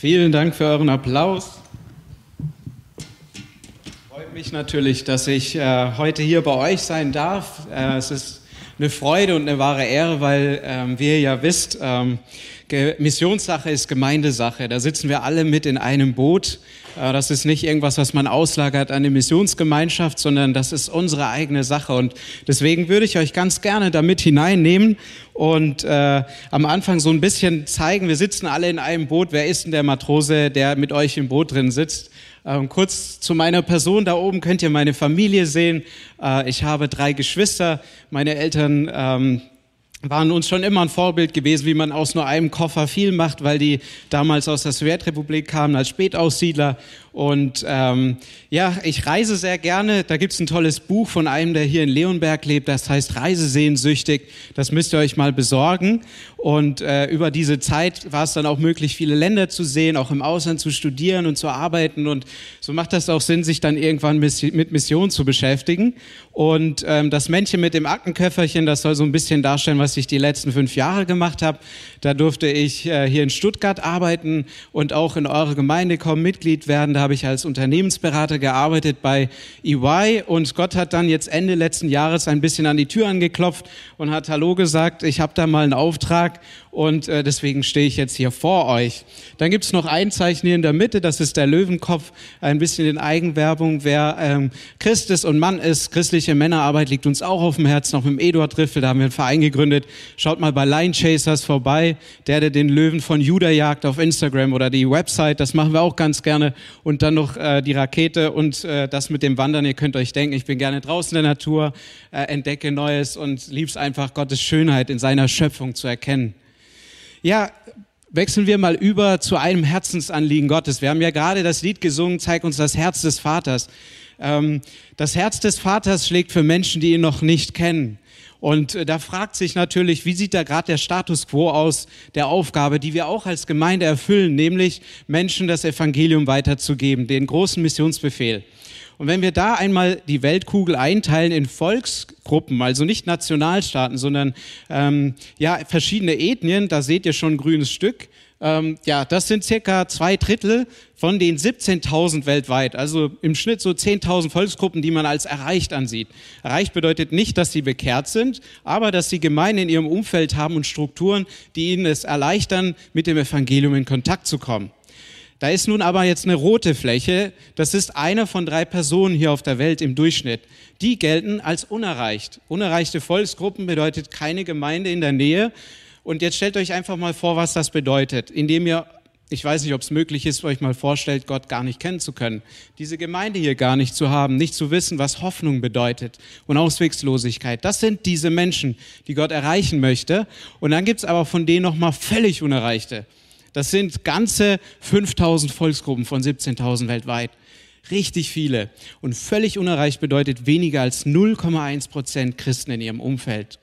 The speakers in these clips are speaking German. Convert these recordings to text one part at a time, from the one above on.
Vielen Dank für euren Applaus. Freut mich natürlich, dass ich äh, heute hier bei euch sein darf. Äh, es ist eine Freude und eine wahre Ehre, weil, ähm, wie ihr ja wisst, ähm, Missionssache ist Gemeindesache. Da sitzen wir alle mit in einem Boot. Äh, das ist nicht irgendwas, was man auslagert an eine Missionsgemeinschaft, sondern das ist unsere eigene Sache. Und deswegen würde ich euch ganz gerne damit hineinnehmen und äh, am Anfang so ein bisschen zeigen, wir sitzen alle in einem Boot. Wer ist denn der Matrose, der mit euch im Boot drin sitzt? Ähm, kurz zu meiner Person. Da oben könnt ihr meine Familie sehen. Äh, ich habe drei Geschwister. Meine Eltern ähm, waren uns schon immer ein Vorbild gewesen, wie man aus nur einem Koffer viel macht, weil die damals aus der Sowjetrepublik kamen als Spätaussiedler und ähm, ja, ich reise sehr gerne. Da gibt's ein tolles Buch von einem, der hier in Leonberg lebt. Das heißt Reisesehnsüchtig. Das müsst ihr euch mal besorgen. Und äh, über diese Zeit war es dann auch möglich, viele Länder zu sehen, auch im Ausland zu studieren und zu arbeiten. Und so macht das auch Sinn, sich dann irgendwann mit Mission zu beschäftigen. Und ähm, das Männchen mit dem Aktenköfferchen, das soll so ein bisschen darstellen, was ich die letzten fünf Jahre gemacht habe. Da durfte ich äh, hier in Stuttgart arbeiten und auch in eure Gemeinde kommen, Mitglied werden habe ich als Unternehmensberater gearbeitet bei EY und Gott hat dann jetzt Ende letzten Jahres ein bisschen an die Tür angeklopft und hat Hallo gesagt, ich habe da mal einen Auftrag und äh, deswegen stehe ich jetzt hier vor euch. Dann gibt es noch ein Zeichen hier in der Mitte, das ist der Löwenkopf, ein bisschen in Eigenwerbung. Wer ähm, Christ ist und Mann ist, christliche Männerarbeit liegt uns auch auf dem Herzen, auch mit dem Eduard Riffel, da haben wir einen Verein gegründet. Schaut mal bei Line Chasers vorbei, der, der den Löwen von Judah jagt auf Instagram oder die Website, das machen wir auch ganz gerne. Und dann noch äh, die Rakete und äh, das mit dem Wandern, ihr könnt euch denken, ich bin gerne draußen in der Natur, äh, entdecke Neues und lieb's einfach, Gottes Schönheit in seiner Schöpfung zu erkennen. Ja, wechseln wir mal über zu einem Herzensanliegen Gottes. Wir haben ja gerade das Lied gesungen, zeig uns das Herz des Vaters. Ähm, das Herz des Vaters schlägt für Menschen, die ihn noch nicht kennen. Und äh, da fragt sich natürlich, wie sieht da gerade der Status quo aus der Aufgabe, die wir auch als Gemeinde erfüllen, nämlich Menschen das Evangelium weiterzugeben, den großen Missionsbefehl. Und wenn wir da einmal die Weltkugel einteilen in Volksgruppen, also nicht Nationalstaaten, sondern ähm, ja verschiedene Ethnien, da seht ihr schon ein grünes Stück. Ähm, ja, das sind circa zwei Drittel von den 17.000 weltweit. Also im Schnitt so 10.000 Volksgruppen, die man als erreicht ansieht. Erreicht bedeutet nicht, dass sie bekehrt sind, aber dass sie Gemeinden in ihrem Umfeld haben und Strukturen, die ihnen es erleichtern, mit dem Evangelium in Kontakt zu kommen. Da ist nun aber jetzt eine rote Fläche. Das ist eine von drei Personen hier auf der Welt im Durchschnitt. Die gelten als unerreicht. Unerreichte Volksgruppen bedeutet keine Gemeinde in der Nähe. Und jetzt stellt euch einfach mal vor, was das bedeutet, indem ihr, ich weiß nicht, ob es möglich ist, euch mal vorstellt, Gott gar nicht kennen zu können. Diese Gemeinde hier gar nicht zu haben, nicht zu wissen, was Hoffnung bedeutet und Auswegslosigkeit. Das sind diese Menschen, die Gott erreichen möchte. Und dann gibt's aber von denen nochmal völlig Unerreichte. Das sind ganze 5000 Volksgruppen von 17.000 weltweit. Richtig viele. Und völlig unerreicht bedeutet weniger als 0,1 Prozent Christen in ihrem Umfeld.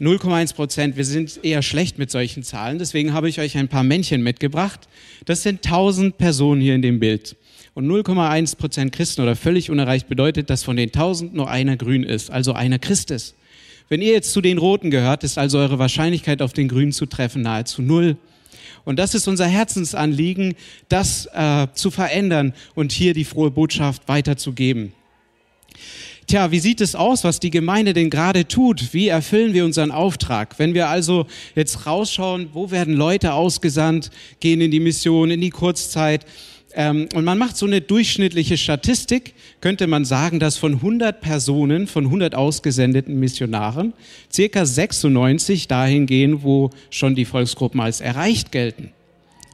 0,1 Prozent. Wir sind eher schlecht mit solchen Zahlen. Deswegen habe ich euch ein paar Männchen mitgebracht. Das sind 1000 Personen hier in dem Bild. Und 0,1 Prozent Christen oder völlig unerreicht bedeutet, dass von den 1000 nur einer grün ist, also einer Christ ist. Wenn ihr jetzt zu den Roten gehört, ist also eure Wahrscheinlichkeit auf den Grünen zu treffen nahezu null. Und das ist unser Herzensanliegen, das äh, zu verändern und hier die frohe Botschaft weiterzugeben. Tja, wie sieht es aus, was die Gemeinde denn gerade tut? Wie erfüllen wir unseren Auftrag? Wenn wir also jetzt rausschauen, wo werden Leute ausgesandt, gehen in die Mission, in die Kurzzeit, und man macht so eine durchschnittliche Statistik, könnte man sagen, dass von 100 Personen, von 100 ausgesendeten Missionaren, circa 96 dahin gehen, wo schon die Volksgruppen als erreicht gelten.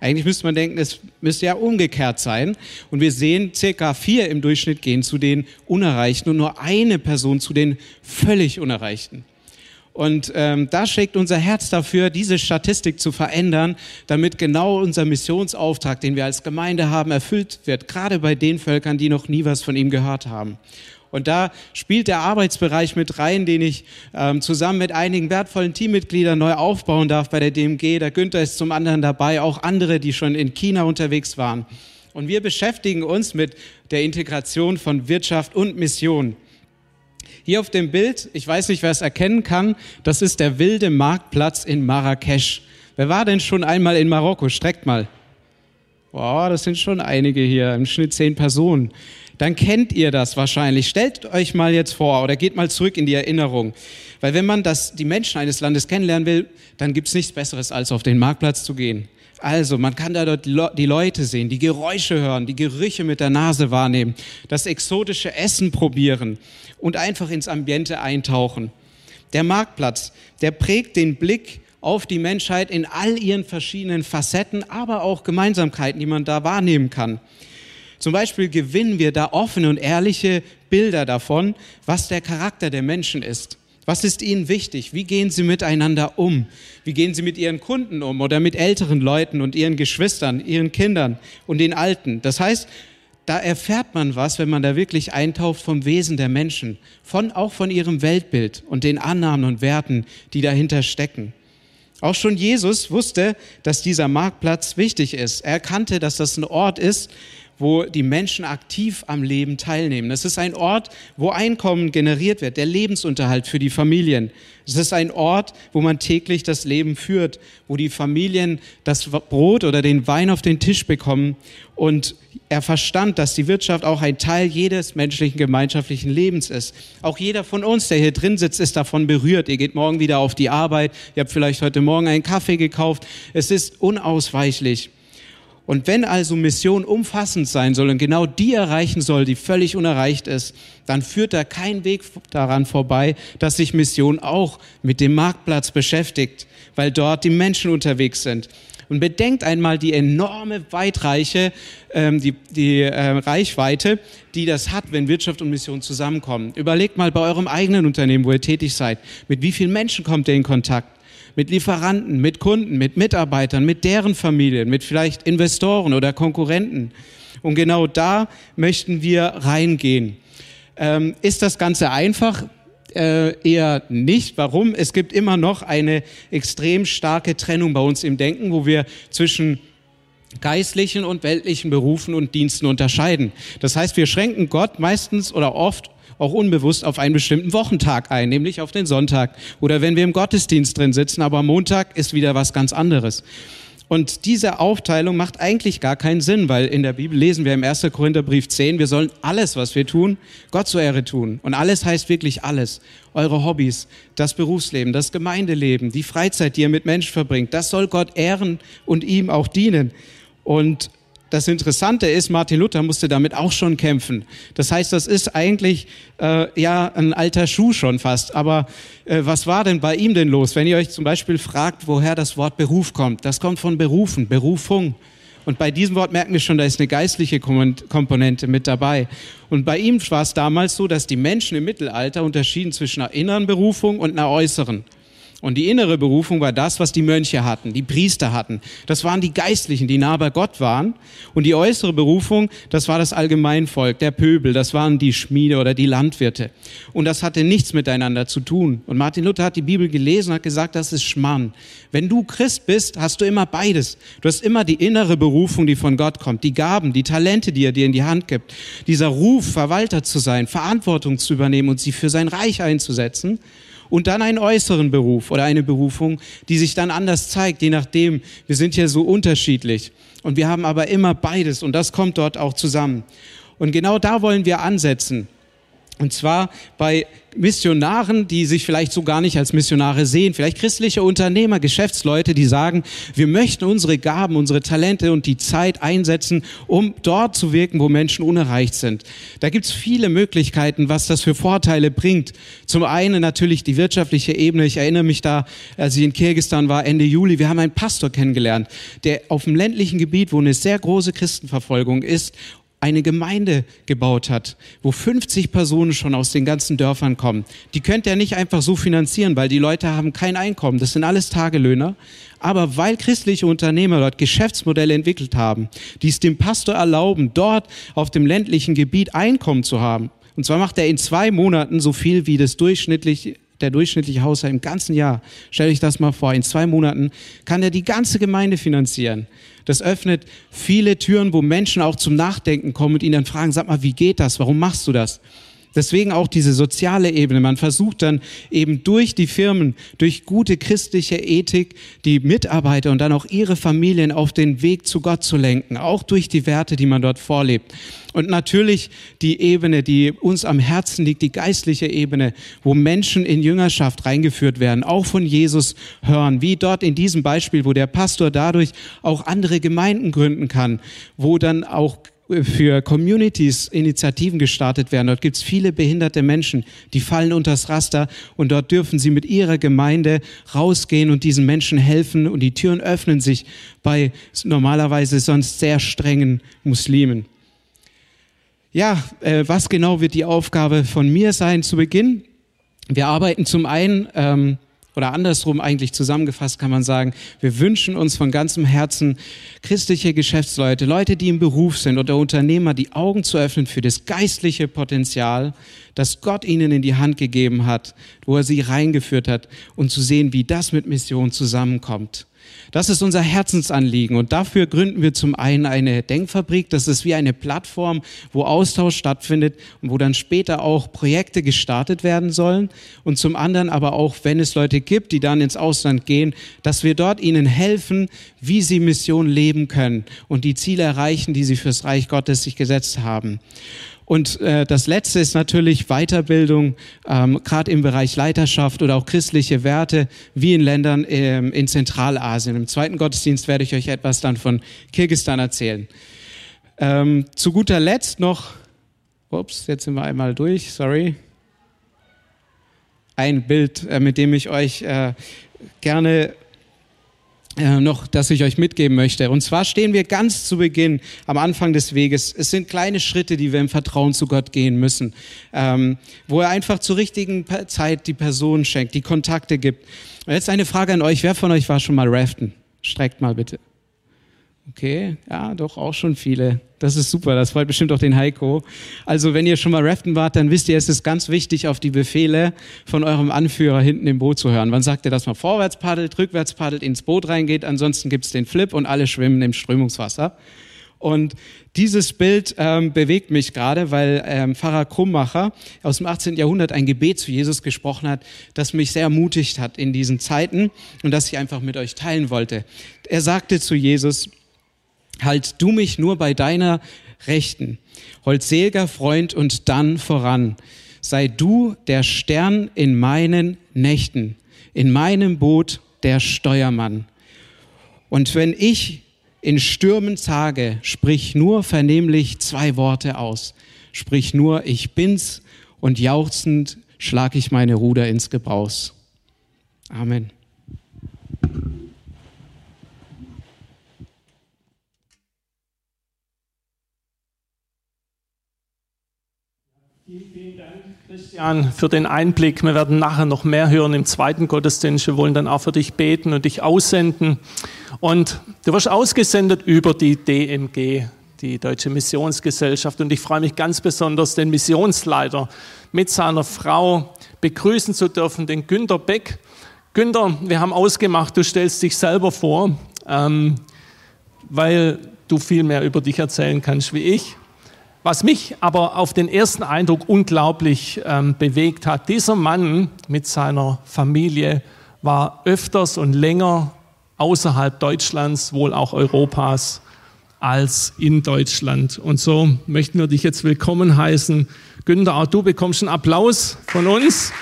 Eigentlich müsste man denken, es müsste ja umgekehrt sein. Und wir sehen, circa vier im Durchschnitt gehen zu den Unerreichten und nur eine Person zu den völlig Unerreichten. Und ähm, da schlägt unser Herz dafür, diese Statistik zu verändern, damit genau unser Missionsauftrag, den wir als Gemeinde haben, erfüllt wird, gerade bei den Völkern, die noch nie was von ihm gehört haben. Und da spielt der Arbeitsbereich mit rein, den ich ähm, zusammen mit einigen wertvollen Teammitgliedern neu aufbauen darf bei der DMG. Der Günther ist zum anderen dabei, auch andere, die schon in China unterwegs waren. Und wir beschäftigen uns mit der Integration von Wirtschaft und Mission. Hier auf dem Bild, ich weiß nicht, wer es erkennen kann, das ist der wilde Marktplatz in Marrakesch. Wer war denn schon einmal in Marokko? Streckt mal. Boah, das sind schon einige hier, im Schnitt zehn Personen. Dann kennt ihr das wahrscheinlich. Stellt euch mal jetzt vor oder geht mal zurück in die Erinnerung. Weil wenn man das, die Menschen eines Landes kennenlernen will, dann gibt's nichts Besseres, als auf den Marktplatz zu gehen. Also, man kann da dort die Leute sehen, die Geräusche hören, die Gerüche mit der Nase wahrnehmen, das exotische Essen probieren und einfach ins Ambiente eintauchen. Der Marktplatz, der prägt den Blick auf die Menschheit in all ihren verschiedenen Facetten, aber auch Gemeinsamkeiten, die man da wahrnehmen kann. Zum Beispiel gewinnen wir da offene und ehrliche Bilder davon, was der Charakter der Menschen ist. Was ist ihnen wichtig? Wie gehen sie miteinander um? Wie gehen sie mit ihren Kunden um oder mit älteren Leuten und ihren Geschwistern, ihren Kindern und den Alten? Das heißt, da erfährt man was, wenn man da wirklich eintaucht vom Wesen der Menschen, von, auch von ihrem Weltbild und den Annahmen und Werten, die dahinter stecken. Auch schon Jesus wusste, dass dieser Marktplatz wichtig ist. Er erkannte, dass das ein Ort ist, wo die Menschen aktiv am Leben teilnehmen. Es ist ein Ort, wo Einkommen generiert wird, der Lebensunterhalt für die Familien. Es ist ein Ort, wo man täglich das Leben führt, wo die Familien das Brot oder den Wein auf den Tisch bekommen. Und er verstand, dass die Wirtschaft auch ein Teil jedes menschlichen gemeinschaftlichen Lebens ist. Auch jeder von uns, der hier drin sitzt, ist davon berührt. Ihr geht morgen wieder auf die Arbeit. Ihr habt vielleicht heute Morgen einen Kaffee gekauft. Es ist unausweichlich. Und wenn also Mission umfassend sein soll und genau die erreichen soll, die völlig unerreicht ist, dann führt da kein Weg daran vorbei, dass sich Mission auch mit dem Marktplatz beschäftigt, weil dort die Menschen unterwegs sind. Und bedenkt einmal die enorme Weitreiche, ähm, die, die äh, Reichweite, die das hat, wenn Wirtschaft und Mission zusammenkommen. Überlegt mal bei eurem eigenen Unternehmen, wo ihr tätig seid, mit wie vielen Menschen kommt ihr in Kontakt? Mit Lieferanten, mit Kunden, mit Mitarbeitern, mit deren Familien, mit vielleicht Investoren oder Konkurrenten. Und genau da möchten wir reingehen. Ähm, ist das Ganze einfach? Äh, eher nicht. Warum? Es gibt immer noch eine extrem starke Trennung bei uns im Denken, wo wir zwischen geistlichen und weltlichen Berufen und Diensten unterscheiden. Das heißt, wir schränken Gott meistens oder oft auch unbewusst auf einen bestimmten Wochentag ein, nämlich auf den Sonntag. Oder wenn wir im Gottesdienst drin sitzen, aber Montag ist wieder was ganz anderes. Und diese Aufteilung macht eigentlich gar keinen Sinn, weil in der Bibel lesen wir im 1. Korintherbrief 10, wir sollen alles, was wir tun, Gott zur Ehre tun. Und alles heißt wirklich alles. Eure Hobbys, das Berufsleben, das Gemeindeleben, die Freizeit, die ihr mit Menschen verbringt, das soll Gott ehren und ihm auch dienen. Und das Interessante ist, Martin Luther musste damit auch schon kämpfen. Das heißt, das ist eigentlich äh, ja ein alter Schuh schon fast. Aber äh, was war denn bei ihm denn los? Wenn ihr euch zum Beispiel fragt, woher das Wort Beruf kommt, das kommt von Berufen, Berufung. Und bei diesem Wort merken wir schon, da ist eine geistliche Komponente mit dabei. Und bei ihm war es damals so, dass die Menschen im Mittelalter unterschieden zwischen einer inneren Berufung und einer äußeren. Und die innere Berufung war das, was die Mönche hatten, die Priester hatten. Das waren die Geistlichen, die nah bei Gott waren. Und die äußere Berufung, das war das Allgemeinvolk, der Pöbel, das waren die Schmiede oder die Landwirte. Und das hatte nichts miteinander zu tun. Und Martin Luther hat die Bibel gelesen und hat gesagt, das ist Schmarrn. Wenn du Christ bist, hast du immer beides. Du hast immer die innere Berufung, die von Gott kommt, die Gaben, die Talente, die er dir in die Hand gibt. Dieser Ruf, Verwalter zu sein, Verantwortung zu übernehmen und sie für sein Reich einzusetzen und dann einen äußeren Beruf oder eine Berufung, die sich dann anders zeigt, je nachdem. Wir sind ja so unterschiedlich und wir haben aber immer beides und das kommt dort auch zusammen. Und genau da wollen wir ansetzen. Und zwar bei Missionaren, die sich vielleicht so gar nicht als Missionare sehen, vielleicht christliche Unternehmer, Geschäftsleute, die sagen, wir möchten unsere Gaben, unsere Talente und die Zeit einsetzen, um dort zu wirken, wo Menschen unerreicht sind. Da gibt's viele Möglichkeiten, was das für Vorteile bringt. Zum einen natürlich die wirtschaftliche Ebene. Ich erinnere mich da, als ich in Kirgistan war, Ende Juli, wir haben einen Pastor kennengelernt, der auf dem ländlichen Gebiet, wo eine sehr große Christenverfolgung ist, eine Gemeinde gebaut hat, wo 50 Personen schon aus den ganzen Dörfern kommen. Die könnt ihr nicht einfach so finanzieren, weil die Leute haben kein Einkommen. Das sind alles Tagelöhner. Aber weil christliche Unternehmer dort Geschäftsmodelle entwickelt haben, die es dem Pastor erlauben, dort auf dem ländlichen Gebiet Einkommen zu haben. Und zwar macht er in zwei Monaten so viel wie das durchschnittlich der durchschnittliche Haushalt im ganzen Jahr. Stell euch das mal vor, in zwei Monaten kann er die ganze Gemeinde finanzieren. Das öffnet viele Türen, wo Menschen auch zum Nachdenken kommen und ihn dann fragen, sag mal, wie geht das? Warum machst du das? Deswegen auch diese soziale Ebene. Man versucht dann eben durch die Firmen, durch gute christliche Ethik, die Mitarbeiter und dann auch ihre Familien auf den Weg zu Gott zu lenken, auch durch die Werte, die man dort vorlebt. Und natürlich die Ebene, die uns am Herzen liegt, die geistliche Ebene, wo Menschen in Jüngerschaft reingeführt werden, auch von Jesus hören, wie dort in diesem Beispiel, wo der Pastor dadurch auch andere Gemeinden gründen kann, wo dann auch für Communities Initiativen gestartet werden. Dort gibt es viele behinderte Menschen, die fallen unters Raster und dort dürfen sie mit ihrer Gemeinde rausgehen und diesen Menschen helfen und die Türen öffnen sich bei normalerweise sonst sehr strengen Muslimen. Ja, äh, was genau wird die Aufgabe von mir sein zu Beginn? Wir arbeiten zum einen ähm, oder andersrum eigentlich zusammengefasst kann man sagen, wir wünschen uns von ganzem Herzen christliche Geschäftsleute, Leute, die im Beruf sind oder Unternehmer, die Augen zu öffnen für das geistliche Potenzial, das Gott ihnen in die Hand gegeben hat, wo er sie reingeführt hat und zu sehen, wie das mit Mission zusammenkommt. Das ist unser Herzensanliegen und dafür gründen wir zum einen eine Denkfabrik. Das ist wie eine Plattform, wo Austausch stattfindet und wo dann später auch Projekte gestartet werden sollen. Und zum anderen aber auch, wenn es Leute gibt, die dann ins Ausland gehen, dass wir dort ihnen helfen, wie sie Mission leben können und die Ziele erreichen, die sie fürs Reich Gottes sich gesetzt haben. Und äh, das Letzte ist natürlich Weiterbildung, ähm, gerade im Bereich Leiterschaft oder auch christliche Werte, wie in Ländern ähm, in Zentralasien. Im zweiten Gottesdienst werde ich euch etwas dann von Kirgistan erzählen. Ähm, zu guter Letzt noch, ups, jetzt sind wir einmal durch, sorry. Ein Bild, äh, mit dem ich euch äh, gerne äh, noch, das ich euch mitgeben möchte. Und zwar stehen wir ganz zu Beginn am Anfang des Weges. Es sind kleine Schritte, die wir im Vertrauen zu Gott gehen müssen, ähm, wo er einfach zur richtigen Zeit die Person schenkt, die Kontakte gibt. Und jetzt eine Frage an euch. Wer von euch war schon mal raften? Streckt mal bitte. Okay, ja, doch auch schon viele. Das ist super, das freut bestimmt auch den Heiko. Also wenn ihr schon mal raften wart, dann wisst ihr, es ist ganz wichtig, auf die Befehle von eurem Anführer hinten im Boot zu hören. Wann sagt ihr, dass man vorwärts paddelt, rückwärts paddelt, ins Boot reingeht, ansonsten gibt's den Flip und alle schwimmen im Strömungswasser. Und dieses Bild ähm, bewegt mich gerade, weil ähm, Pfarrer Krummacher aus dem 18. Jahrhundert ein Gebet zu Jesus gesprochen hat, das mich sehr ermutigt hat in diesen Zeiten und das ich einfach mit euch teilen wollte. Er sagte zu Jesus, halt du mich nur bei deiner Rechten, holdselger Freund und dann voran. Sei du der Stern in meinen Nächten, in meinem Boot der Steuermann. Und wenn ich in Stürmen sage, sprich nur vernehmlich zwei Worte aus. Sprich nur, ich bin's und jauchzend schlag ich meine Ruder ins Gebraus. Amen. Christian, für den Einblick. Wir werden nachher noch mehr hören im zweiten Gottesdienst. Wir wollen dann auch für dich beten und dich aussenden. Und du wirst ausgesendet über die DMG, die Deutsche Missionsgesellschaft. Und ich freue mich ganz besonders, den Missionsleiter mit seiner Frau begrüßen zu dürfen, den Günter Beck. Günter, wir haben ausgemacht, du stellst dich selber vor, ähm, weil du viel mehr über dich erzählen kannst wie ich. Was mich aber auf den ersten Eindruck unglaublich ähm, bewegt hat, dieser Mann mit seiner Familie war öfters und länger außerhalb Deutschlands, wohl auch Europas, als in Deutschland. Und so möchten wir dich jetzt willkommen heißen. Günther, auch du bekommst einen Applaus von uns.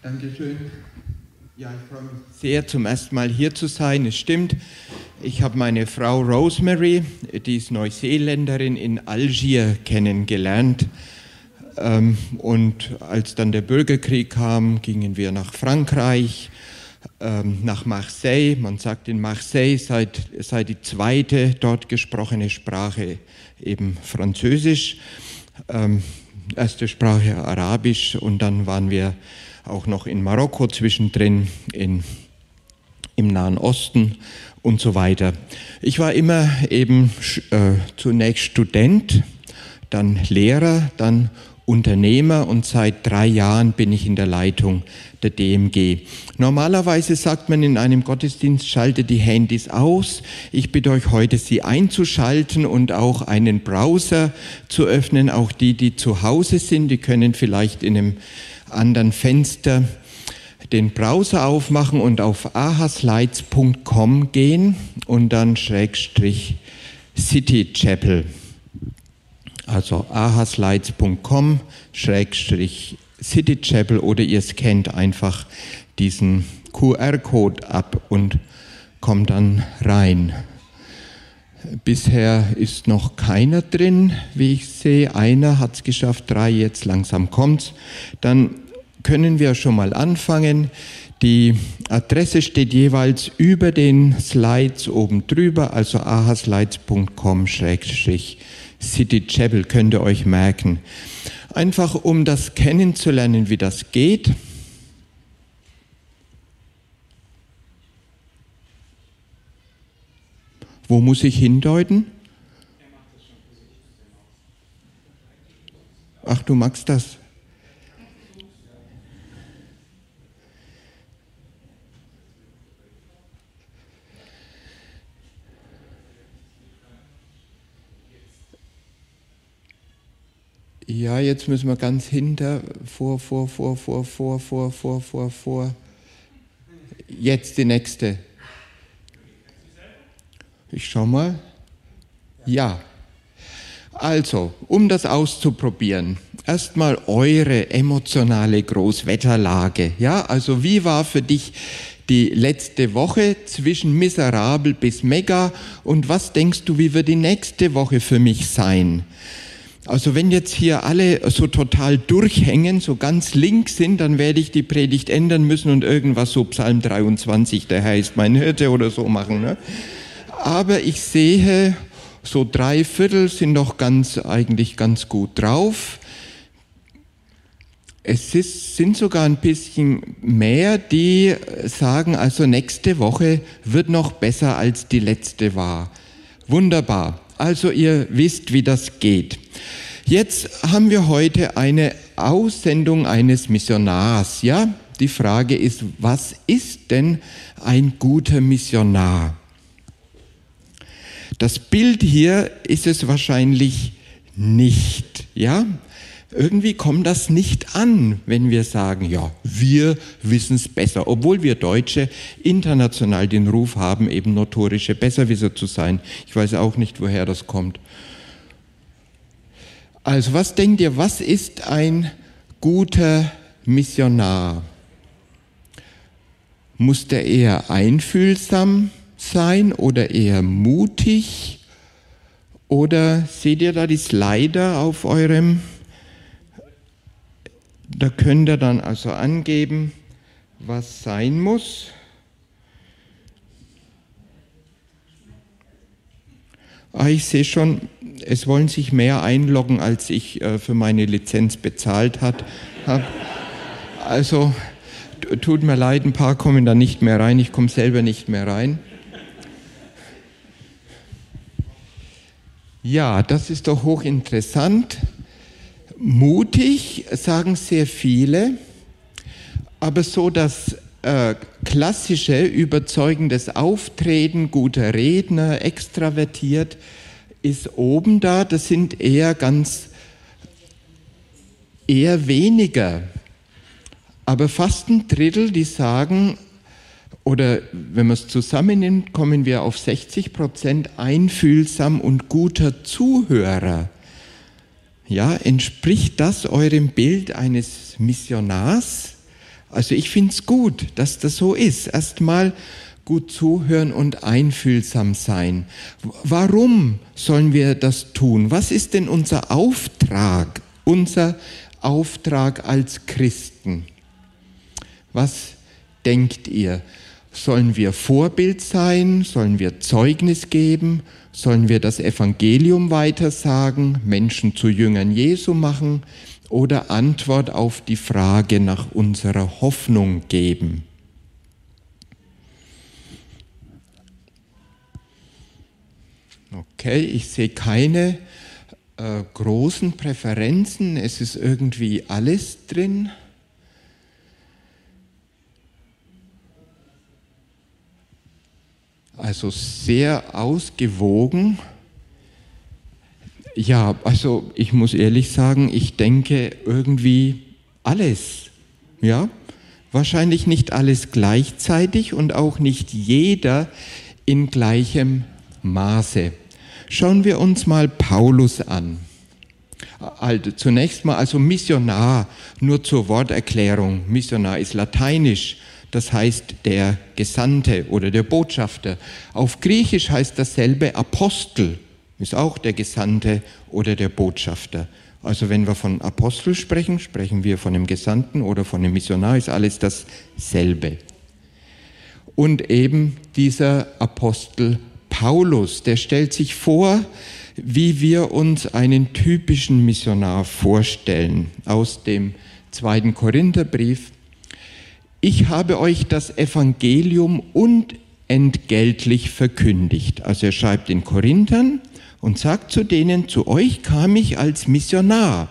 Dankeschön. Ja, ich freue mich sehr, zum ersten Mal hier zu sein. Es stimmt, ich habe meine Frau Rosemary, die ist Neuseeländerin, in Algier kennengelernt. Ähm, und als dann der Bürgerkrieg kam, gingen wir nach Frankreich, ähm, nach Marseille. Man sagt in Marseille sei, sei die zweite dort gesprochene Sprache eben Französisch, ähm, erste Sprache Arabisch und dann waren wir auch noch in Marokko zwischendrin, in, im Nahen Osten und so weiter. Ich war immer eben äh, zunächst Student, dann Lehrer, dann Unternehmer und seit drei Jahren bin ich in der Leitung der DMG. Normalerweise sagt man in einem Gottesdienst, schalte die Handys aus. Ich bitte euch heute, sie einzuschalten und auch einen Browser zu öffnen. Auch die, die zu Hause sind, die können vielleicht in einem anderen Fenster den Browser aufmachen und auf ahaslides.com gehen und dann Schrägstrich City Chapel also ahaslides.com schrägstrich City Chapel oder ihr scannt einfach diesen QR-Code ab und kommt dann rein. Bisher ist noch keiner drin, wie ich sehe. Einer hat es geschafft, drei jetzt langsam kommt's. Dann können wir schon mal anfangen. Die Adresse steht jeweils über den Slides oben drüber, also ahaslides.com City Chapel könnt ihr euch merken. Einfach um das kennenzulernen, wie das geht. Wo muss ich hindeuten? Ach, du magst das. Ja, jetzt müssen wir ganz hinter, vor, vor, vor, vor, vor, vor, vor, vor, vor. Jetzt die nächste. Ich schau mal. Ja. Also, um das auszuprobieren, erstmal eure emotionale Großwetterlage. Ja, also wie war für dich die letzte Woche zwischen miserabel bis mega und was denkst du, wie wird die nächste Woche für mich sein? Also wenn jetzt hier alle so total durchhängen, so ganz links sind, dann werde ich die Predigt ändern müssen und irgendwas so Psalm 23, der heißt mein Hirte oder so machen. Ne? Aber ich sehe, so drei Viertel sind doch ganz, eigentlich ganz gut drauf. Es ist, sind sogar ein bisschen mehr, die sagen, also nächste Woche wird noch besser als die letzte war. Wunderbar. Also ihr wisst, wie das geht. Jetzt haben wir heute eine Aussendung eines Missionars. Ja, die Frage ist, was ist denn ein guter Missionar? Das Bild hier ist es wahrscheinlich nicht. Ja, irgendwie kommt das nicht an, wenn wir sagen, ja, wir wissen es besser, obwohl wir Deutsche international den Ruf haben, eben notorische Besserwisser zu sein. Ich weiß auch nicht, woher das kommt. Also was denkt ihr, was ist ein guter Missionar? Muss der eher einfühlsam sein oder eher mutig? Oder seht ihr da die Slider auf eurem da könnt ihr dann also angeben, was sein muss. Ah, ich sehe schon, es wollen sich mehr einloggen, als ich äh, für meine Lizenz bezahlt habe. Also tut mir leid, ein paar kommen da nicht mehr rein, ich komme selber nicht mehr rein. Ja, das ist doch hochinteressant mutig, sagen sehr viele, aber so das äh, klassische, überzeugendes Auftreten, guter Redner, extravertiert, ist oben da. Das sind eher ganz, eher weniger. Aber fast ein Drittel, die sagen, oder wenn man es zusammennimmt, kommen wir auf 60 Prozent einfühlsam und guter Zuhörer. Ja, entspricht das eurem Bild eines Missionars? Also ich finde es gut, dass das so ist. Erstmal gut zuhören und einfühlsam sein. Warum sollen wir das tun? Was ist denn unser Auftrag, unser Auftrag als Christen? Was denkt ihr? Sollen wir Vorbild sein? Sollen wir Zeugnis geben? Sollen wir das Evangelium weitersagen, Menschen zu Jüngern Jesu machen oder Antwort auf die Frage nach unserer Hoffnung geben? Okay, ich sehe keine äh, großen Präferenzen. Es ist irgendwie alles drin. Also sehr ausgewogen. Ja, also ich muss ehrlich sagen, ich denke irgendwie alles. Ja, wahrscheinlich nicht alles gleichzeitig und auch nicht jeder in gleichem Maße. Schauen wir uns mal Paulus an. Also zunächst mal also Missionar, nur zur Worterklärung. Missionar ist lateinisch, das heißt der Gesandte oder der Botschafter. Auf Griechisch heißt dasselbe Apostel, ist auch der Gesandte oder der Botschafter. Also wenn wir von Apostel sprechen, sprechen wir von dem Gesandten oder von dem Missionar, ist alles dasselbe. Und eben dieser Apostel Paulus, der stellt sich vor, wie wir uns einen typischen Missionar vorstellen aus dem zweiten Korintherbrief. Ich habe euch das Evangelium unentgeltlich verkündigt. Also er schreibt den Korinthern und sagt zu denen, zu euch kam ich als Missionar.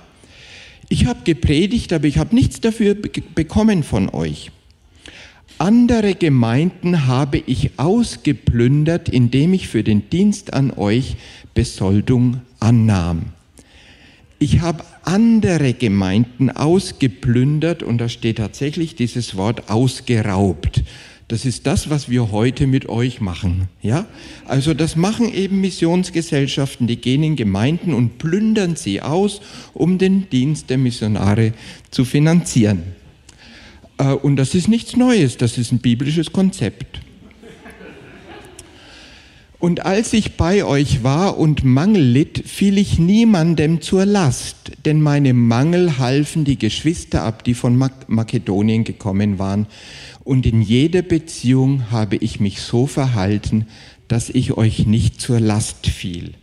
Ich habe gepredigt, aber ich habe nichts dafür bekommen von euch. Andere Gemeinden habe ich ausgeplündert, indem ich für den Dienst an euch Besoldung annahm. Ich habe andere Gemeinden ausgeplündert und da steht tatsächlich dieses Wort ausgeraubt. Das ist das, was wir heute mit euch machen. Ja? Also das machen eben Missionsgesellschaften, die gehen in Gemeinden und plündern sie aus, um den Dienst der Missionare zu finanzieren. Äh, und das ist nichts Neues, das ist ein biblisches Konzept. Und als ich bei euch war und Mangel litt, fiel ich niemandem zur Last, denn meine Mangel halfen die Geschwister ab, die von Makedonien gekommen waren. Und in jeder Beziehung habe ich mich so verhalten, dass ich euch nicht zur Last fiel.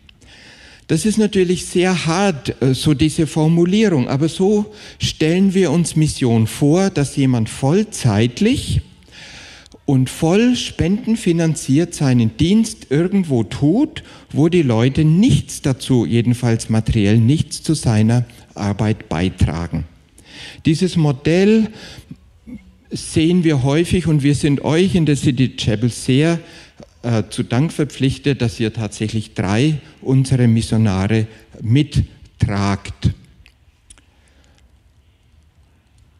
Das ist natürlich sehr hart, äh, so diese Formulierung, aber so stellen wir uns Mission vor, dass jemand vollzeitlich und voll spendenfinanziert seinen Dienst irgendwo tut, wo die Leute nichts dazu, jedenfalls materiell nichts zu seiner Arbeit beitragen. Dieses Modell sehen wir häufig und wir sind euch in der City Chapel sehr äh, zu Dank verpflichtet, dass ihr tatsächlich drei unserer Missionare mittragt.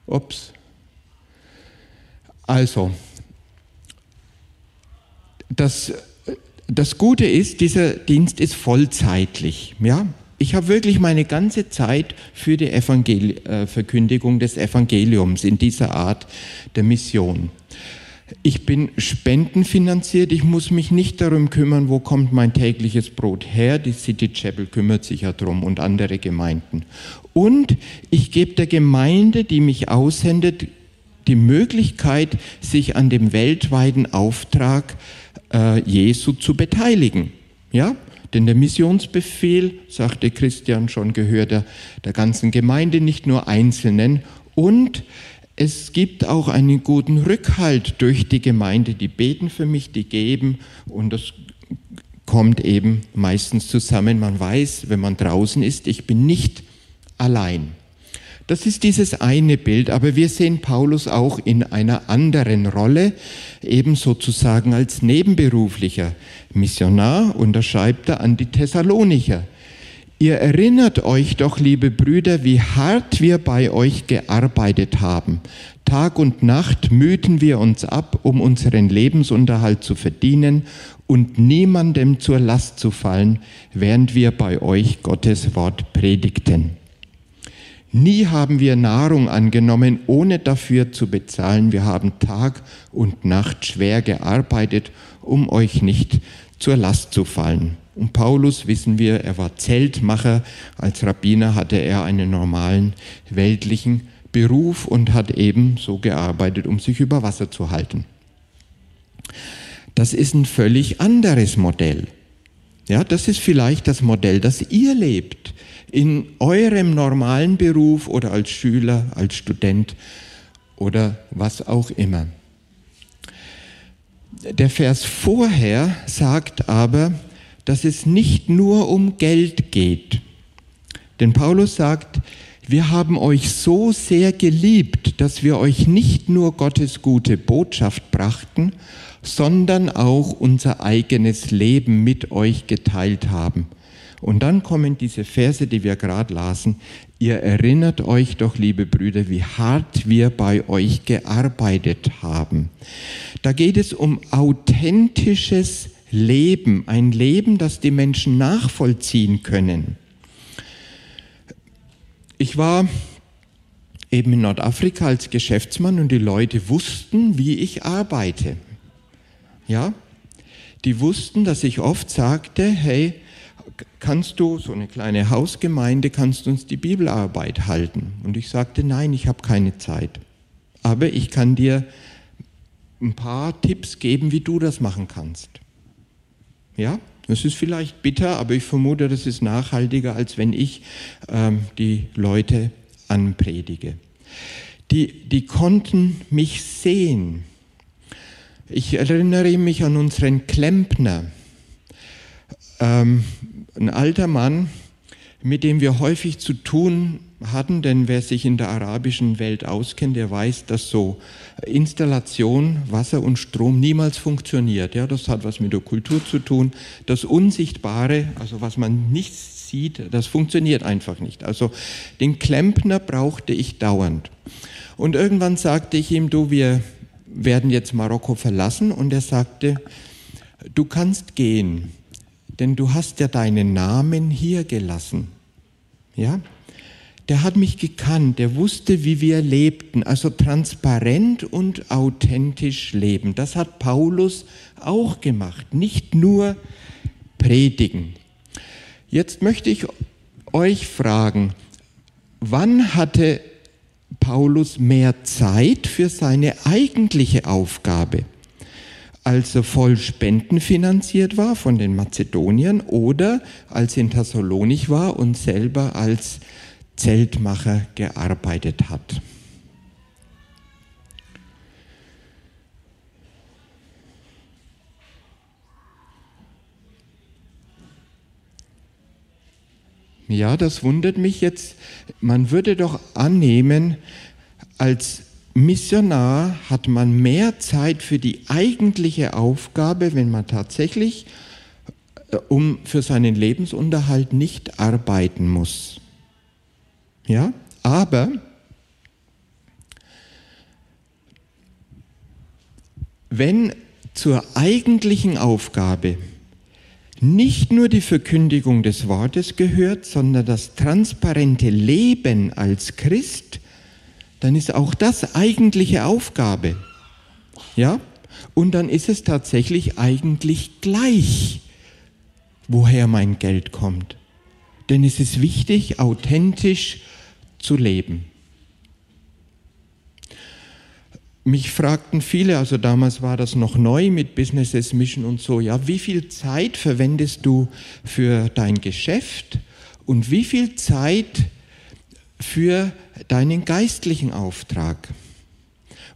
Ups. Also, das, das Gute ist, dieser Dienst ist vollzeitlich. Ja? Ich habe wirklich meine ganze Zeit für die Evangel äh, Verkündigung des Evangeliums in dieser Art der Mission. Ich bin spendenfinanziert, ich muss mich nicht darum kümmern, wo kommt mein tägliches Brot her. Die City Chapel kümmert sich ja darum und andere Gemeinden. Und ich gebe der Gemeinde, die mich aussendet, die Möglichkeit, sich an dem weltweiten Auftrag äh, Jesu zu beteiligen. Ja? Denn der Missionsbefehl, sagte Christian schon, gehört der, der ganzen Gemeinde, nicht nur Einzelnen. Und es gibt auch einen guten Rückhalt durch die Gemeinde, die beten für mich, die geben und das kommt eben meistens zusammen. Man weiß, wenn man draußen ist, ich bin nicht allein. Das ist dieses eine Bild, aber wir sehen Paulus auch in einer anderen Rolle, eben sozusagen als nebenberuflicher Missionar, und da schreibt er an die Thessalonicher. Ihr erinnert euch doch, liebe Brüder, wie hart wir bei euch gearbeitet haben. Tag und Nacht mühten wir uns ab, um unseren Lebensunterhalt zu verdienen und niemandem zur Last zu fallen, während wir bei euch Gottes Wort predigten. Nie haben wir Nahrung angenommen, ohne dafür zu bezahlen. Wir haben Tag und Nacht schwer gearbeitet, um euch nicht zur Last zu fallen. Und Paulus wissen wir, er war Zeltmacher. Als Rabbiner hatte er einen normalen weltlichen Beruf und hat eben so gearbeitet, um sich über Wasser zu halten. Das ist ein völlig anderes Modell. Ja, das ist vielleicht das Modell, das ihr lebt in eurem normalen Beruf oder als Schüler, als Student oder was auch immer. Der Vers vorher sagt aber, dass es nicht nur um Geld geht. Denn Paulus sagt, wir haben euch so sehr geliebt, dass wir euch nicht nur Gottes gute Botschaft brachten, sondern auch unser eigenes Leben mit euch geteilt haben. Und dann kommen diese Verse, die wir gerade lasen. Ihr erinnert euch doch, liebe Brüder, wie hart wir bei euch gearbeitet haben. Da geht es um authentisches Leben, ein Leben, das die Menschen nachvollziehen können. Ich war eben in Nordafrika als Geschäftsmann und die Leute wussten, wie ich arbeite. Ja? Die wussten, dass ich oft sagte, hey, kannst du, so eine kleine Hausgemeinde, kannst du uns die Bibelarbeit halten? Und ich sagte, nein, ich habe keine Zeit. Aber ich kann dir ein paar Tipps geben, wie du das machen kannst. Ja, das ist vielleicht bitter, aber ich vermute, das ist nachhaltiger, als wenn ich ähm, die Leute anpredige. Die, die konnten mich sehen. Ich erinnere mich an unseren Klempner, ähm, ein alter Mann, mit dem wir häufig zu tun hatten, denn wer sich in der arabischen Welt auskennt, der weiß, dass so Installation, Wasser und Strom niemals funktioniert. Ja, das hat was mit der Kultur zu tun. Das Unsichtbare, also was man nicht sieht, das funktioniert einfach nicht. Also den Klempner brauchte ich dauernd. Und irgendwann sagte ich ihm, du, wir werden jetzt Marokko verlassen. Und er sagte, du kannst gehen, denn du hast ja deinen Namen hier gelassen. Ja? Der hat mich gekannt, der wusste, wie wir lebten, also transparent und authentisch leben. Das hat Paulus auch gemacht, nicht nur predigen. Jetzt möchte ich euch fragen, wann hatte Paulus mehr Zeit für seine eigentliche Aufgabe? Als er voll spendenfinanziert war von den Mazedoniern oder als in Thessalonich war und selber als Zeltmacher gearbeitet hat. Ja, das wundert mich jetzt. Man würde doch annehmen, als Missionar hat man mehr Zeit für die eigentliche Aufgabe, wenn man tatsächlich äh, um für seinen Lebensunterhalt nicht arbeiten muss. Ja, aber wenn zur eigentlichen Aufgabe nicht nur die Verkündigung des Wortes gehört, sondern das transparente Leben als Christ, dann ist auch das eigentliche Aufgabe. Ja? Und dann ist es tatsächlich eigentlich gleich, woher mein Geld kommt. Denn es ist wichtig, authentisch zu leben. Mich fragten viele, also damals war das noch neu mit Businesses Mission und so, ja, wie viel Zeit verwendest du für dein Geschäft und wie viel Zeit für deinen geistlichen Auftrag.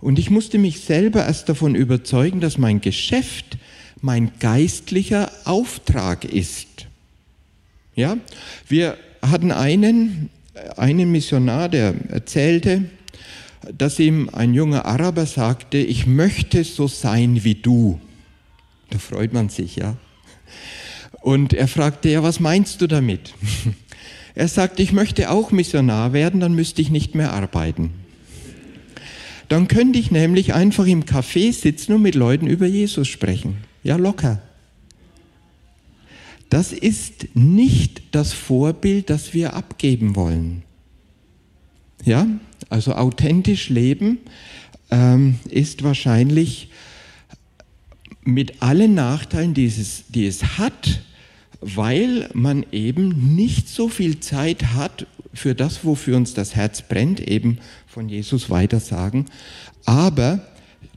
Und ich musste mich selber erst davon überzeugen, dass mein Geschäft mein geistlicher Auftrag ist. Ja, wir hatten einen, einen Missionar, der erzählte, dass ihm ein junger Araber sagte, ich möchte so sein wie du. Da freut man sich, ja. Und er fragte, ja, was meinst du damit? Er sagt, ich möchte auch Missionar werden, dann müsste ich nicht mehr arbeiten. Dann könnte ich nämlich einfach im Café sitzen und mit Leuten über Jesus sprechen. Ja, locker. Das ist nicht das Vorbild, das wir abgeben wollen. Ja, also authentisch leben ähm, ist wahrscheinlich mit allen Nachteilen, die es, die es hat, weil man eben nicht so viel Zeit hat für das, wofür uns das Herz brennt, eben von Jesus weitersagen. Aber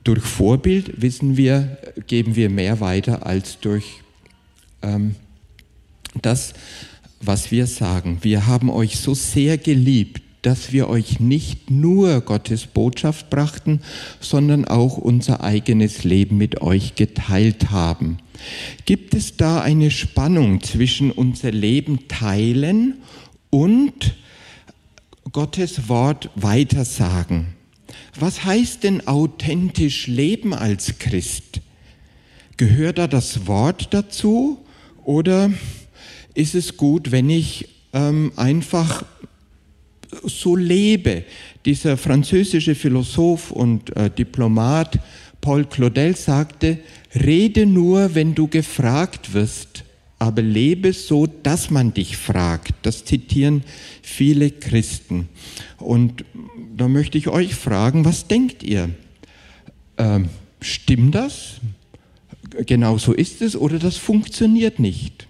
durch Vorbild wissen wir, geben wir mehr weiter als durch ähm, das, was wir sagen. Wir haben euch so sehr geliebt, dass wir euch nicht nur Gottes Botschaft brachten, sondern auch unser eigenes Leben mit euch geteilt haben. Gibt es da eine Spannung zwischen unser Leben teilen und Gottes Wort weitersagen. Was heißt denn authentisch leben als Christ? Gehört da das Wort dazu oder ist es gut, wenn ich ähm, einfach so lebe? Dieser französische Philosoph und äh, Diplomat Paul Claudel sagte, rede nur, wenn du gefragt wirst, aber lebe so, dass man dich fragt. Das zitieren viele Christen. Und da möchte ich euch fragen, was denkt ihr? Ähm, stimmt das? Genau so ist es oder das funktioniert nicht?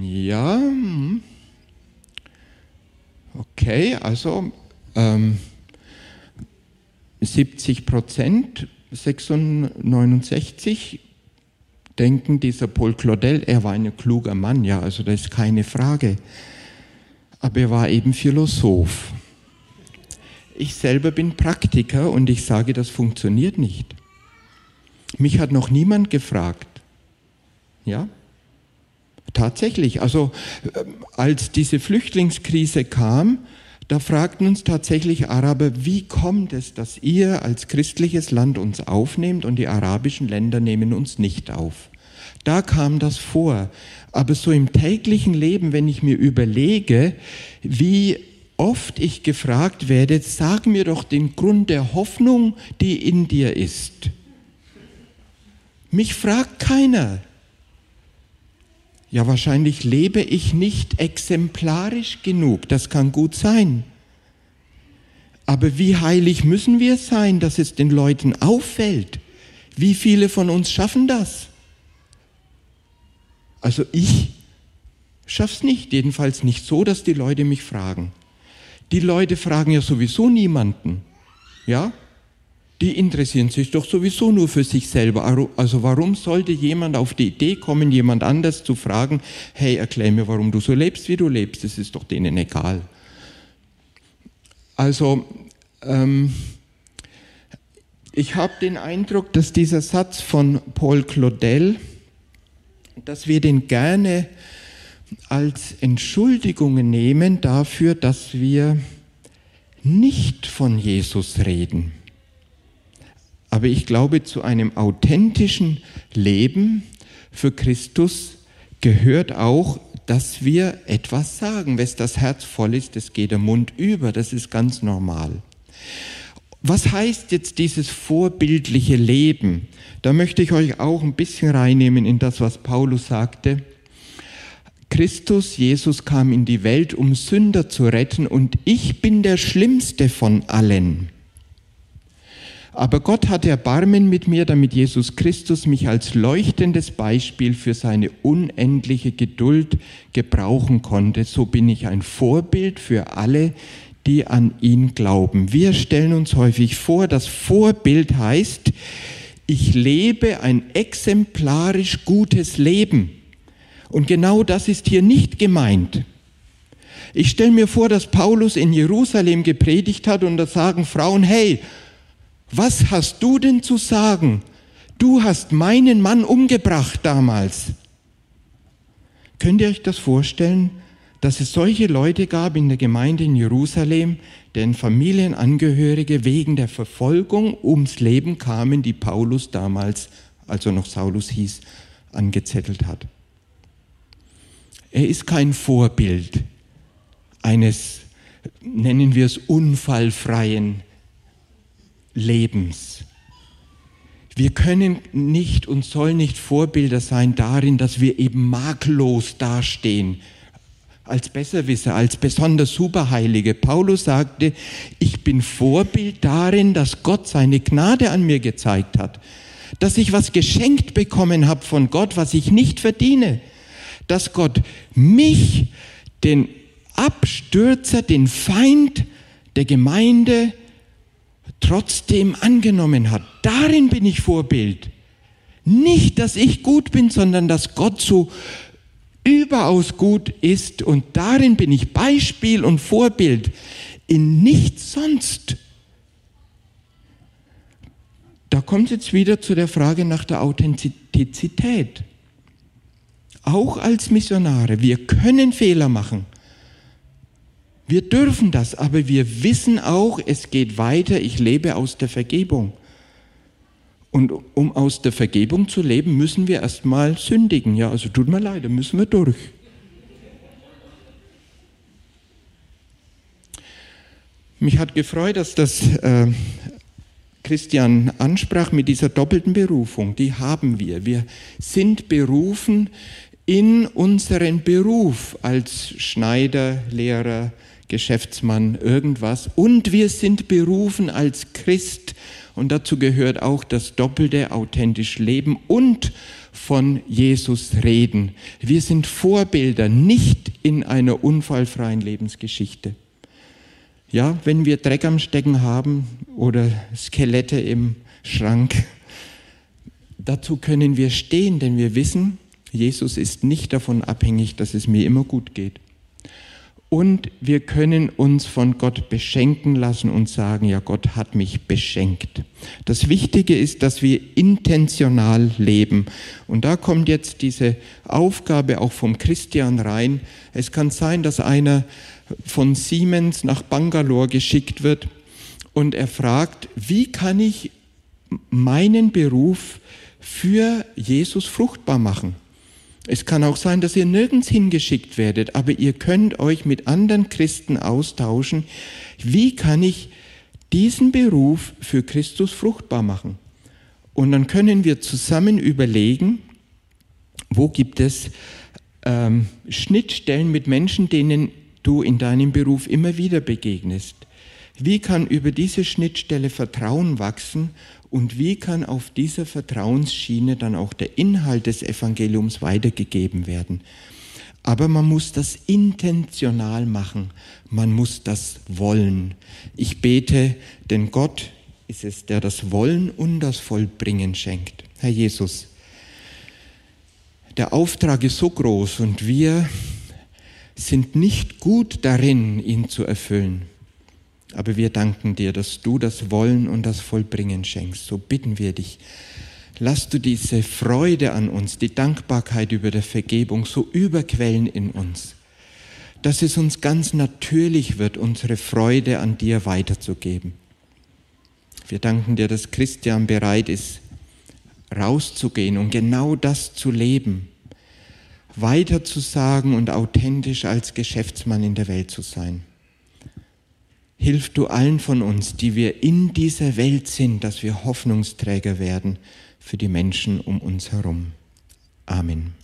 Ja, hm. okay, also ähm, 70 Prozent, 69 denken, dieser Paul Claudel, er war ein kluger Mann, ja, also das ist keine Frage. Aber er war eben Philosoph. Ich selber bin Praktiker und ich sage, das funktioniert nicht. Mich hat noch niemand gefragt. Ja? Tatsächlich. Also, äh, als diese Flüchtlingskrise kam, da fragten uns tatsächlich Araber, wie kommt es, dass ihr als christliches Land uns aufnehmt und die arabischen Länder nehmen uns nicht auf? Da kam das vor. Aber so im täglichen Leben, wenn ich mir überlege, wie oft ich gefragt werde, sag mir doch den Grund der Hoffnung, die in dir ist. Mich fragt keiner. Ja, wahrscheinlich lebe ich nicht exemplarisch genug, das kann gut sein. Aber wie heilig müssen wir sein, dass es den Leuten auffällt? Wie viele von uns schaffen das? Also ich schaff's nicht, jedenfalls nicht so, dass die Leute mich fragen. Die Leute fragen ja sowieso niemanden. Ja? Die interessieren sich doch sowieso nur für sich selber. Also warum sollte jemand auf die Idee kommen, jemand anders zu fragen, hey, erklär mir, warum du so lebst, wie du lebst, das ist doch denen egal. Also ähm, ich habe den Eindruck, dass dieser Satz von Paul Claudel, dass wir den gerne als Entschuldigungen nehmen dafür, dass wir nicht von Jesus reden. Aber ich glaube, zu einem authentischen Leben für Christus gehört auch, dass wir etwas sagen. Wenn das Herz voll ist, es geht der Mund über. Das ist ganz normal. Was heißt jetzt dieses vorbildliche Leben? Da möchte ich euch auch ein bisschen reinnehmen in das, was Paulus sagte. Christus, Jesus kam in die Welt, um Sünder zu retten und ich bin der schlimmste von allen. Aber Gott hatte Erbarmen mit mir, damit Jesus Christus mich als leuchtendes Beispiel für seine unendliche Geduld gebrauchen konnte. So bin ich ein Vorbild für alle, die an ihn glauben. Wir stellen uns häufig vor, das Vorbild heißt, ich lebe ein exemplarisch gutes Leben. Und genau das ist hier nicht gemeint. Ich stelle mir vor, dass Paulus in Jerusalem gepredigt hat und da sagen Frauen, hey, was hast du denn zu sagen? Du hast meinen Mann umgebracht damals. Könnt ihr euch das vorstellen, dass es solche Leute gab in der Gemeinde in Jerusalem, deren Familienangehörige wegen der Verfolgung ums Leben kamen, die Paulus damals, also noch Saulus hieß, angezettelt hat? Er ist kein Vorbild eines, nennen wir es, unfallfreien Lebens. Wir können nicht und sollen nicht Vorbilder sein darin, dass wir eben makellos dastehen, als Besserwisser, als besonders Superheilige. Paulus sagte, ich bin Vorbild darin, dass Gott seine Gnade an mir gezeigt hat, dass ich was geschenkt bekommen habe von Gott, was ich nicht verdiene, dass Gott mich, den Abstürzer, den Feind der Gemeinde, trotzdem angenommen hat. Darin bin ich Vorbild. Nicht, dass ich gut bin, sondern dass Gott so überaus gut ist und darin bin ich Beispiel und Vorbild. In nichts sonst. Da kommt es jetzt wieder zu der Frage nach der Authentizität. auch als Missionare. Wir können Fehler machen. Wir dürfen das, aber wir wissen auch, es geht weiter, ich lebe aus der Vergebung. Und um aus der Vergebung zu leben, müssen wir erstmal sündigen. Ja, also tut mir leid, da müssen wir durch. Mich hat gefreut, dass das äh, Christian ansprach mit dieser doppelten Berufung. Die haben wir. Wir sind berufen in unseren Beruf als Schneider, Lehrer, Geschäftsmann, irgendwas. Und wir sind berufen als Christ. Und dazu gehört auch das doppelte authentisch Leben und von Jesus reden. Wir sind Vorbilder, nicht in einer unfallfreien Lebensgeschichte. Ja, wenn wir Dreck am Stecken haben oder Skelette im Schrank, dazu können wir stehen, denn wir wissen, Jesus ist nicht davon abhängig, dass es mir immer gut geht. Und wir können uns von Gott beschenken lassen und sagen, ja, Gott hat mich beschenkt. Das Wichtige ist, dass wir intentional leben. Und da kommt jetzt diese Aufgabe auch vom Christian rein. Es kann sein, dass einer von Siemens nach Bangalore geschickt wird und er fragt, wie kann ich meinen Beruf für Jesus fruchtbar machen? Es kann auch sein, dass ihr nirgends hingeschickt werdet, aber ihr könnt euch mit anderen Christen austauschen. Wie kann ich diesen Beruf für Christus fruchtbar machen? Und dann können wir zusammen überlegen, wo gibt es ähm, Schnittstellen mit Menschen, denen du in deinem Beruf immer wieder begegnest. Wie kann über diese Schnittstelle Vertrauen wachsen und wie kann auf dieser Vertrauensschiene dann auch der Inhalt des Evangeliums weitergegeben werden? Aber man muss das intentional machen, man muss das wollen. Ich bete, denn Gott ist es, der das Wollen und das Vollbringen schenkt. Herr Jesus, der Auftrag ist so groß und wir sind nicht gut darin, ihn zu erfüllen. Aber wir danken dir, dass du das Wollen und das Vollbringen schenkst. So bitten wir dich. Lass du diese Freude an uns, die Dankbarkeit über der Vergebung so überquellen in uns, dass es uns ganz natürlich wird, unsere Freude an dir weiterzugeben. Wir danken dir, dass Christian bereit ist, rauszugehen und genau das zu leben weiter zu sagen und authentisch als Geschäftsmann in der Welt zu sein. Hilf du allen von uns, die wir in dieser Welt sind, dass wir Hoffnungsträger werden für die Menschen um uns herum. Amen.